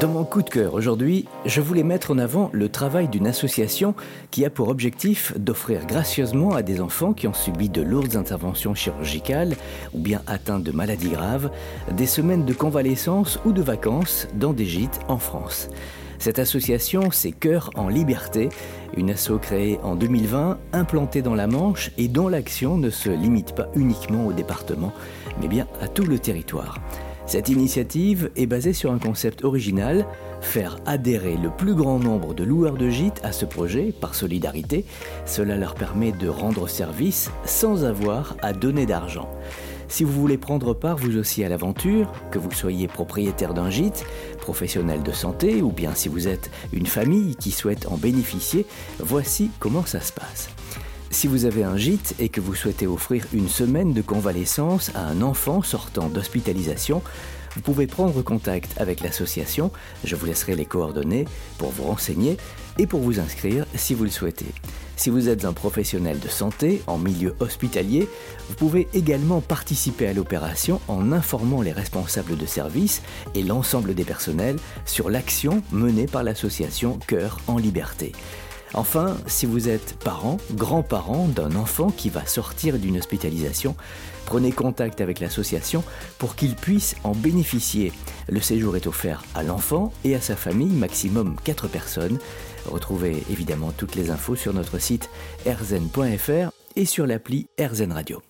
Dans mon coup de cœur aujourd'hui, je voulais mettre en avant le travail d'une association qui a pour objectif d'offrir gracieusement à des enfants qui ont subi de lourdes interventions chirurgicales ou bien atteints de maladies graves des semaines de convalescence ou de vacances dans des gîtes en France. Cette association, c'est Cœur en Liberté, une asso créée en 2020, implantée dans la Manche et dont l'action ne se limite pas uniquement au département, mais bien à tout le territoire. Cette initiative est basée sur un concept original, faire adhérer le plus grand nombre de loueurs de gîtes à ce projet par solidarité. Cela leur permet de rendre service sans avoir à donner d'argent. Si vous voulez prendre part vous aussi à l'aventure, que vous soyez propriétaire d'un gîte, professionnel de santé ou bien si vous êtes une famille qui souhaite en bénéficier, voici comment ça se passe. Si vous avez un gîte et que vous souhaitez offrir une semaine de convalescence à un enfant sortant d'hospitalisation, vous pouvez prendre contact avec l'association, je vous laisserai les coordonnées pour vous renseigner et pour vous inscrire si vous le souhaitez. Si vous êtes un professionnel de santé en milieu hospitalier, vous pouvez également participer à l'opération en informant les responsables de service et l'ensemble des personnels sur l'action menée par l'association Cœur en Liberté. Enfin, si vous êtes parent, grand-parent d'un enfant qui va sortir d'une hospitalisation, prenez contact avec l'association pour qu'il puisse en bénéficier. Le séjour est offert à l'enfant et à sa famille, maximum 4 personnes. Retrouvez évidemment toutes les infos sur notre site erzen.fr et sur l'appli RZN Radio.